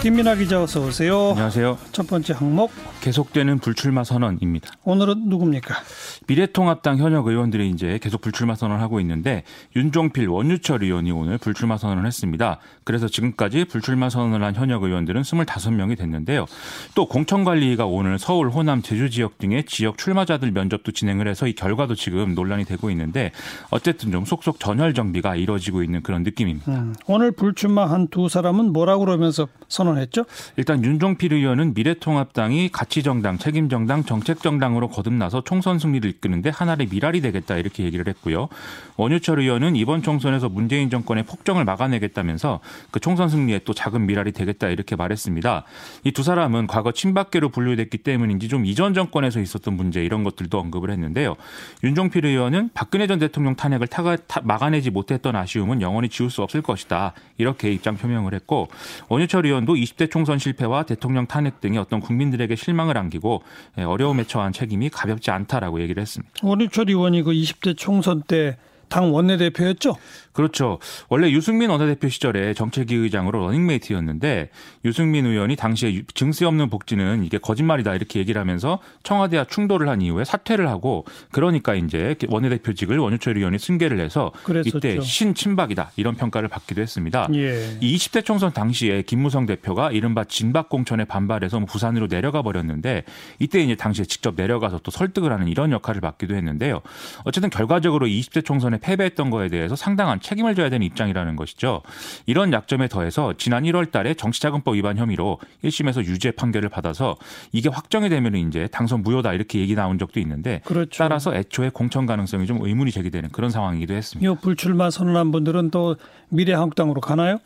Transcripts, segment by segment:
김민아 기자 어서 오세요. 안녕하세요. 첫 번째 항목 계속되는 불출마 선언입니다. 오늘은 누굽니까? 미래통합당 현역 의원들이 이제 계속 불출마 선언을 하고 있는데 윤종필 원유철 의원이 오늘 불출마 선언을 했습니다. 그래서 지금까지 불출마 선언을 한 현역 의원들은 25명이 됐는데요. 또 공천관리가 오늘 서울, 호남, 제주 지역 등의 지역 출마자들 면접도 진행을 해서 이 결과도 지금 논란이 되고 있는데 어쨌든 좀 속속 전열 정비가 이루어지고 있는 그런 느낌입니다. 음, 오늘 불출마한 두 사람은 뭐라고 그러면서 선 언했죠? 일단 윤종필 의원은 미래통합당이 가치정당, 책임정당, 정책정당으로 거듭나서 총선 승리를 이끄는데 하나의 미랄이 되겠다 이렇게 얘기를 했고요. 원유철 의원은 이번 총선에서 문재인 정권의 폭정을 막아내겠다면서 그 총선 승리에 또 작은 미랄이 되겠다 이렇게 말했습니다. 이 두 사람은 과거 친박계로 분류됐기 때문인지 좀 이전 정권에서 있었던 문제 이런 것들도 언급을 했는데요. 윤종필 의원은 박근혜 전 대통령 탄핵을 타가, 타, 막아내지 못했던 아쉬움은 영원히 지울 수 없을 것이다 이렇게 입장 표명을 했고 원유철 의원도 20대 총선 실패와 대통령 탄핵 등의 어떤 국민들에게 실망을 안기고 예, 어려움에 처한 책임이 가볍지 않다라고 얘기를 했습니다. 원유철 의원이 그 20대 총선 때 당 원내대표였죠? 그렇죠. 원래 유승민 원내대표 시절에 정책위 의장으로 러닝메이트였는데 유승민 의원이 당시에 증세 없는 복지는 이게 거짓말이다 이렇게 얘기를 하면서 청와대와 충돌을 한 이후에 사퇴를 하고 그러니까 이제 원내대표직을 원유철 의원이 승계를 해서 그랬었죠. 이때 신친박이다 이런 평가를 받기도 했습니다. 예. 이 20대 총선 당시에 김무성 대표가 이른바 진박 공천에 반발해서 뭐 부산으로 내려가 버렸는데 이때 이제 당시에 직접 내려가서 또 설득을 하는 이런 역할을 받기도 했는데요. 어쨌든 결과적으로 20대 총선에 패배했던 거에 대해서 상당한 책임을 져야 되는 입장이라는 것이죠. 이런 약점에 더해서 지난 1월 달에 정치자금법 위반 혐의로 1심에서 유죄 판결을 받아서 이게 확정이 되면 이제 당선 무효다 이렇게 얘기 나온 적도 있는데 그렇죠. 따라서 애초에 공천 가능성이 좀 의문이 제기되는 그런 상황이기도 했습니다. 이 불출마 선언한 분들은 또 미래한국당으로 가나요?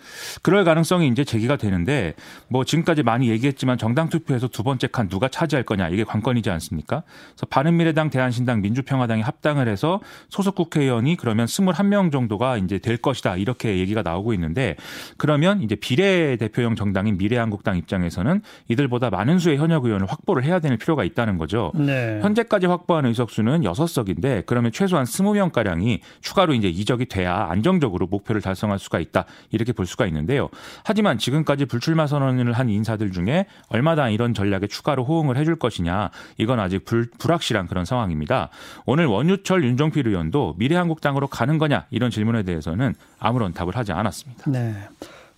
그럴 가능성이 이제 제기가 되는데 뭐 지금까지 많이 얘기했지만 정당 투표에서 두 번째 칸 누가 차지할 거냐 이게 관건이지 않습니까? 그래서 바른미래당, 대한신당, 민주평화당이 합당을 해서 소속 국회의원이 그러면 21명 정도가 이제 될 것이다. 이렇게 얘기가 나오고 있는데 그러면 이제 비례 대표형 정당인 미래한국당 입장에서는 이들보다 많은 수의 현역 의원을 확보를 해야 되는 필요가 있다는 거죠. 네. 현재까지 확보한 의석수는 6석인데 그러면 최소한 20명 가량이 추가로 이제 이적이 돼야 안정적으로 목표를 달성할 수가 있다. 이렇게 볼 수가 있는데요. 하지만 지금까지 불출마 선언을 한 인사들 중에 얼마나 이런 전략에 추가로 호응을 해줄 것이냐 이건 아직 불, 불확실한 그런 상황입니다. 오늘 원유철 윤정필 의원도 미래한국당 정당으로 가는 거냐 이런 질문에 대해서는 아무런 답을 하지 않았습니다. 네.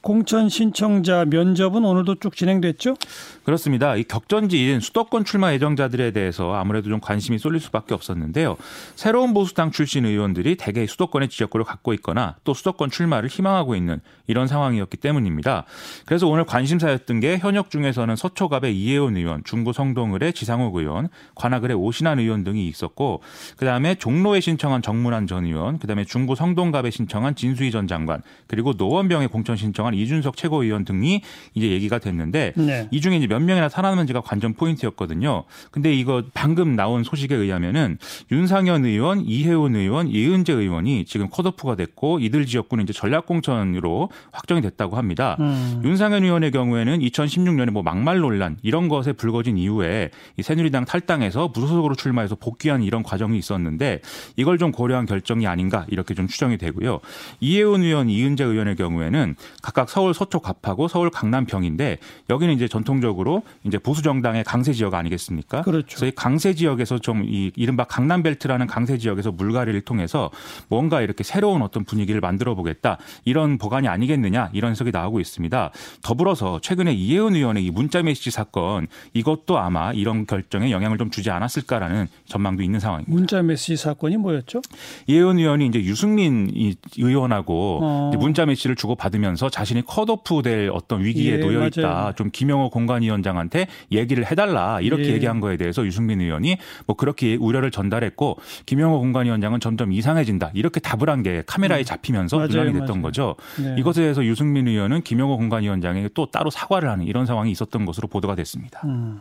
공천 신청자 면접은 오늘도 쭉 진행됐죠? 그렇습니다. 이 격전지인 수도권 출마 예정자들에 대해서 아무래도 좀 관심이 쏠릴 수밖에 없었는데요. 새로운 보수당 출신 의원들이 대개 수도권의 지역구를 갖고 있거나 또 수도권 출마를 희망하고 있는 이런 상황이었기 때문입니다. 그래서 오늘 관심사였던 게 현역 중에서는 서초갑의 이혜원 의원, 중구 성동을의 지상욱 의원, 관악을의 오신환 의원 등이 있었고 그다음에 종로에 신청한 정문환 전 의원, 그다음에 중구 성동갑에 신청한 진수희 전 장관, 그리고 노원병에 공천 신청한 이준석 최고위원 등이 이제 얘기가 됐는데 네. 이 중에 이제 몇 명이나 살아남은지가 관전 포인트였거든요. 근데 이거 방금 나온 소식에 의하면은 윤상현 의원, 이혜원 의원, 이은재 의원이 지금 컷오프가 됐고 이들 지역구는 이제 전략공천으로 확정이 됐다고 합니다. 음. 윤상현 의원의 경우에는 2016년에 뭐 막말 논란 이런 것에 불거진 이후에 이 새누리당 탈당해서 무소속으로 출마해서 복귀한 이런 과정이 있었는데 이걸 좀 고려한 결정이 아닌가 이렇게 좀 추정이 되고요. 이혜원 의원, 이은재 의원의 경우에는 각각 각각 서울 서초 갑하고 서울 강남 병인데 여기는 이제 전통적으로 이제 보수 정당의 강세 지역 아니겠습니까? 그렇죠. 그래서 이 강세 지역에서 좀 이 이른바 강남 벨트라는 강세 지역에서 물갈이를 통해서 뭔가 이렇게 새로운 어떤 분위기를 만들어 보겠다 이런 보관이 아니겠느냐 이런 해석이 나오고 있습니다. 더불어서 최근에 이혜은 의원의 이 문자 메시지 사건 이것도 아마 이런 결정에 영향을 좀 주지 않았을까라는 전망도 있는 상황입니다. 문자 메시지 사건이 뭐였죠? 이혜은 의원이 이제 유승민 의원하고 어. 문자 메시지를 주고 받으면서 자신이 자신이 컷오프 될 어떤 위기에 예, 놓여 있다. 좀 김영호 공관위원장한테 얘기를 해달라 이렇게 예. 얘기한 거에 대해서 유승민 의원이 뭐 그렇게 우려를 전달했고 김영호 공관위원장은 점점 이상해진다 이렇게 답을 한 게 카메라에 음. 잡히면서 맞아요, 논란이 됐던 맞아요. 거죠. 네. 이것에 대해서 유승민 의원은 김영호 공관위원장에게 또 따로 사과를 하는 이런 상황이 있었던 것으로 보도가 됐습니다. 음.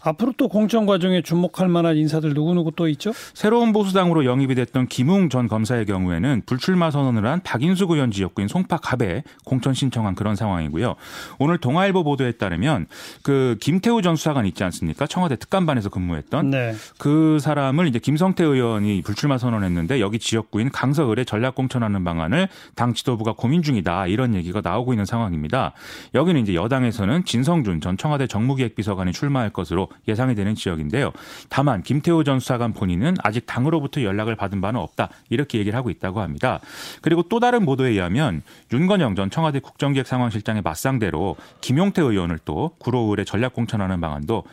앞으로 또 공천 과정에 주목할 만한 인사들 누구누구 또 있죠? 새로운 보수당으로 영입이 됐던 김웅 전 검사의 경우에는 불출마 선언을 한 박인숙 의원 지역구인 송파 갑에 공천 신청한 그런 상황이고요. 오늘 동아일보 보도에 따르면 그 김태우 전 수사관 있지 않습니까? 청와대 특감반에서 근무했던 네. 그 사람을 이제 김성태 의원이 불출마 선언했는데 여기 지역구인 강서을에 전략 공천하는 방안을 당 지도부가 고민 중이다 이런 얘기가 나오고 있는 상황입니다. 여기는 이제 여당에서는 진성준 전 청와대 정무기획비서관이 출마할 것으로 예상이 되는 지역인데요. 다만 김태호 전 수사관 본인은 아직 당으로부터 연락을 받은 바는 없다 이렇게 얘기를 하고 있다고 합니다. 그리고 또 다른 보도에 의하면 윤건영 전 청와대 국정기획상황실장의 맞상대로 김용태 의원을 또 구로을에 전략 공천하는 방안도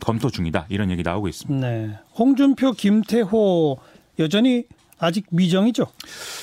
검토 중이다 이런 얘기 나오고 있습니다. 네. 홍준표, 김태호 여전히 아직 미정이죠.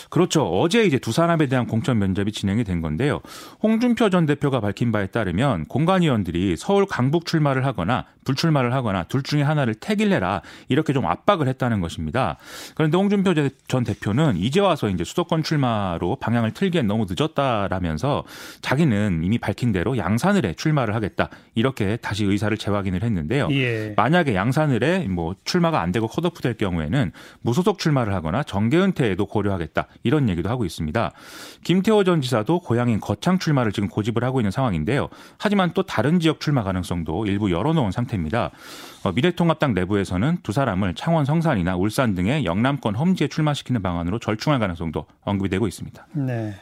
그렇죠. 어제 이제 두 사람에 대한 공천 면접이 진행이 된 건데요. 홍준표 전 대표가 밝힌 바에 따르면 공관위원들이 서울 강북 출마를 하거나 불출마를 하거나 둘 중에 하나를 택일해라 이렇게 좀 압박을 했다는 것입니다. 그런데 홍준표 전 대표는 이제 와서 이제 수도권 출마로 방향을 틀기엔 너무 늦었다라면서 자기는 이미 밝힌 대로 양산을에 출마를 하겠다 이렇게 다시 의사를 재확인을 했는데요. 예. 만약에 양산을에 뭐 출마가 안 되고 컷오프 될 경우에는 무소속 출마를 하거나 정계 은퇴에도 고려하겠다 이런 얘기도 하고 있습니다. 김태호 전 지사도 고향인 거창 출마를 지금 고집을 하고 있는 상황인데요. 하지만 또 다른 지역 출마 가능성도 일부 열어놓은 상태입니다. 어, 미래통합당 내부에서는 두 사람을 창원 성산이나 울산 등의 영남권 험지에 출마시키는 방안으로 절충할 가능성도 언급이 되고 있습니다. 네.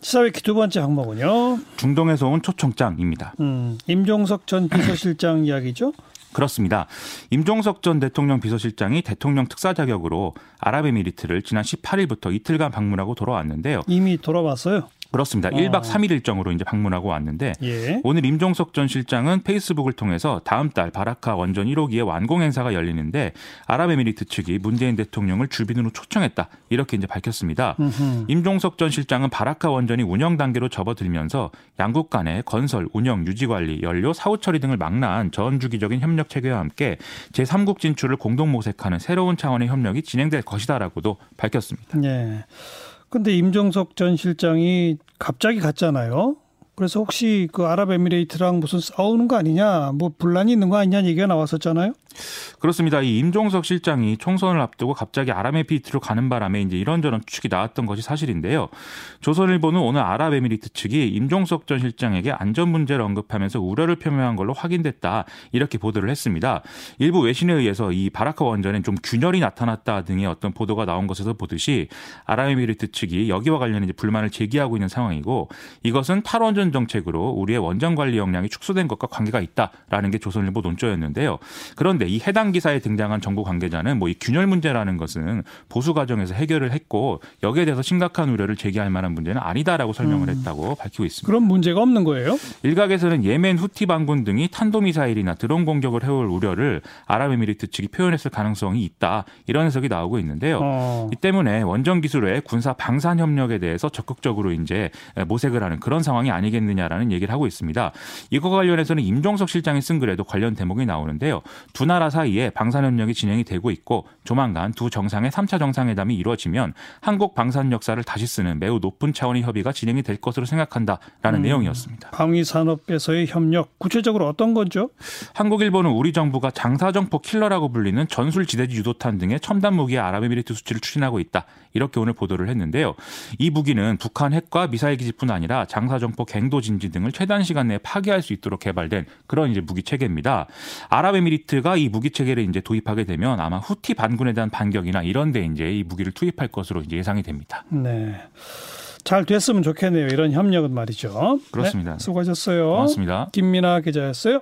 시사회키 두 번째 항목은요. 중동에서 온 초청장입니다. 음, 임종석 전 비서실장 이야기죠. 그렇습니다. 임종석 전 대통령 비서실장이 대통령 특사 자격으로 아랍에미리트를 지난 18일부터 이틀간 방문하고 돌아왔는데요. 이미 돌아왔어요? 그렇습니다. 1박 3일 일정으로 이제 방문하고 왔는데 예. 오늘 임종석 전 실장은 페이스북을 통해서 다음 달 바라카 원전 1호기의 완공 행사가 열리는데 아랍에미리트 측이 문재인 대통령을 주빈으로 초청했다. 이렇게 이제 밝혔습니다. 음흠. 임종석 전 실장은 바라카 원전이 운영 단계로 접어들면서 양국 간의 건설, 운영, 유지 관리, 연료, 사후 처리 등을 망라한 전 주기적인 협력 체계와 함께 제3국 진출을 공동 모색하는 새로운 차원의 협력이 진행될 것이다라고도 밝혔습니다. 네. 근데 임종석 전 실장이 갑자기 갔잖아요. 그래서 혹시 그 아랍에미레이트랑 무슨 싸우는 거 아니냐, 뭐 분란이 있는 거 아니냐 얘기가 나왔었잖아요. 그렇습니다. 이 임종석 실장이 총선을 앞두고 갑자기 아랍에미리트로 가는 바람에 이제 이런저런 추측이 나왔던 것이 사실인데요. 조선일보는 오늘 아랍에미리트 측이 임종석 전 실장에게 안전 문제를 언급하면서 우려를 표명한 걸로 확인됐다 이렇게 보도를 했습니다. 일부 외신에 의해서 이 바라카 원전엔 좀 균열이 나타났다 등의 어떤 보도가 나온 것에서 보듯이 아랍에미리트 측이 여기와 관련해 불만을 제기하고 있는 상황이고 이것은 탈원전 정책으로 우리의 원전 관리 역량이 축소된 것과 관계가 있다라는 게 조선일보 논조였는데요. 그런데 이 해당 기사에 등장한 정부 관계자는 뭐 이 균열 문제라는 것은 보수 과정에서 해결을 했고 여기에 대해서 심각한 우려를 제기할 만한 문제는 아니다라고 설명을 음. 했다고 밝히고 있습니다. 그런 문제가 없는 거예요? 일각에서는 예멘 후티 반군 등이 탄도미사일이나 드론 공격을 해올 우려를 아랍에미리트 측이 표현했을 가능성이 있다 이런 해석이 나오고 있는데요. 어. 이 때문에 원전 기술의 군사 방산 협력에 대해서 적극적으로 이제 모색을 하는 그런 상황이 아니겠느냐라는 얘기를 하고 있습니다. 이거 관련해서는 임종석 실장이 쓴 글에도 관련 대목이 나오는데요. 두나 라 사이에 방산협력이 진행이 되고 있고 조만간 두 정상의 3차 정상회담이 이루어지면 한국 방산 역사를 다시 쓰는 매우 높은 차원의 협의가 진행이 될 것으로 생각한다라는 음, 내용이었습니다. 방위 산업에서의 협력 구체적으로 어떤 거죠? 한국 일본은 우리 정부가 장사정포 킬러라고 불리는 전술 지대지 유도탄 등의 첨단 무기의 아랍에미리트 수출을 추진하고 있다. 이렇게 오늘 보도를 했는데요. 이 무기는 북한 핵과 미사일 기지뿐 아니라 장사정포 갱도 진지 등을 최단 시간 내에 파괴할 수 있도록 개발된 그런 이제 무기 체계입니다. 아랍에미리트가 이 무기 체계를 이제 도입하게 되면 아마 후티 반군에 대한 반격이나 이런 데 이제 이 무기를 투입할 것으로 이제 예상이 됩니다. 네. 잘 됐으면 좋겠네요. 이런 협력은 말이죠. 그렇습니다. 네, 수고하셨어요. 고맙습니다. 김민아 기자였어요.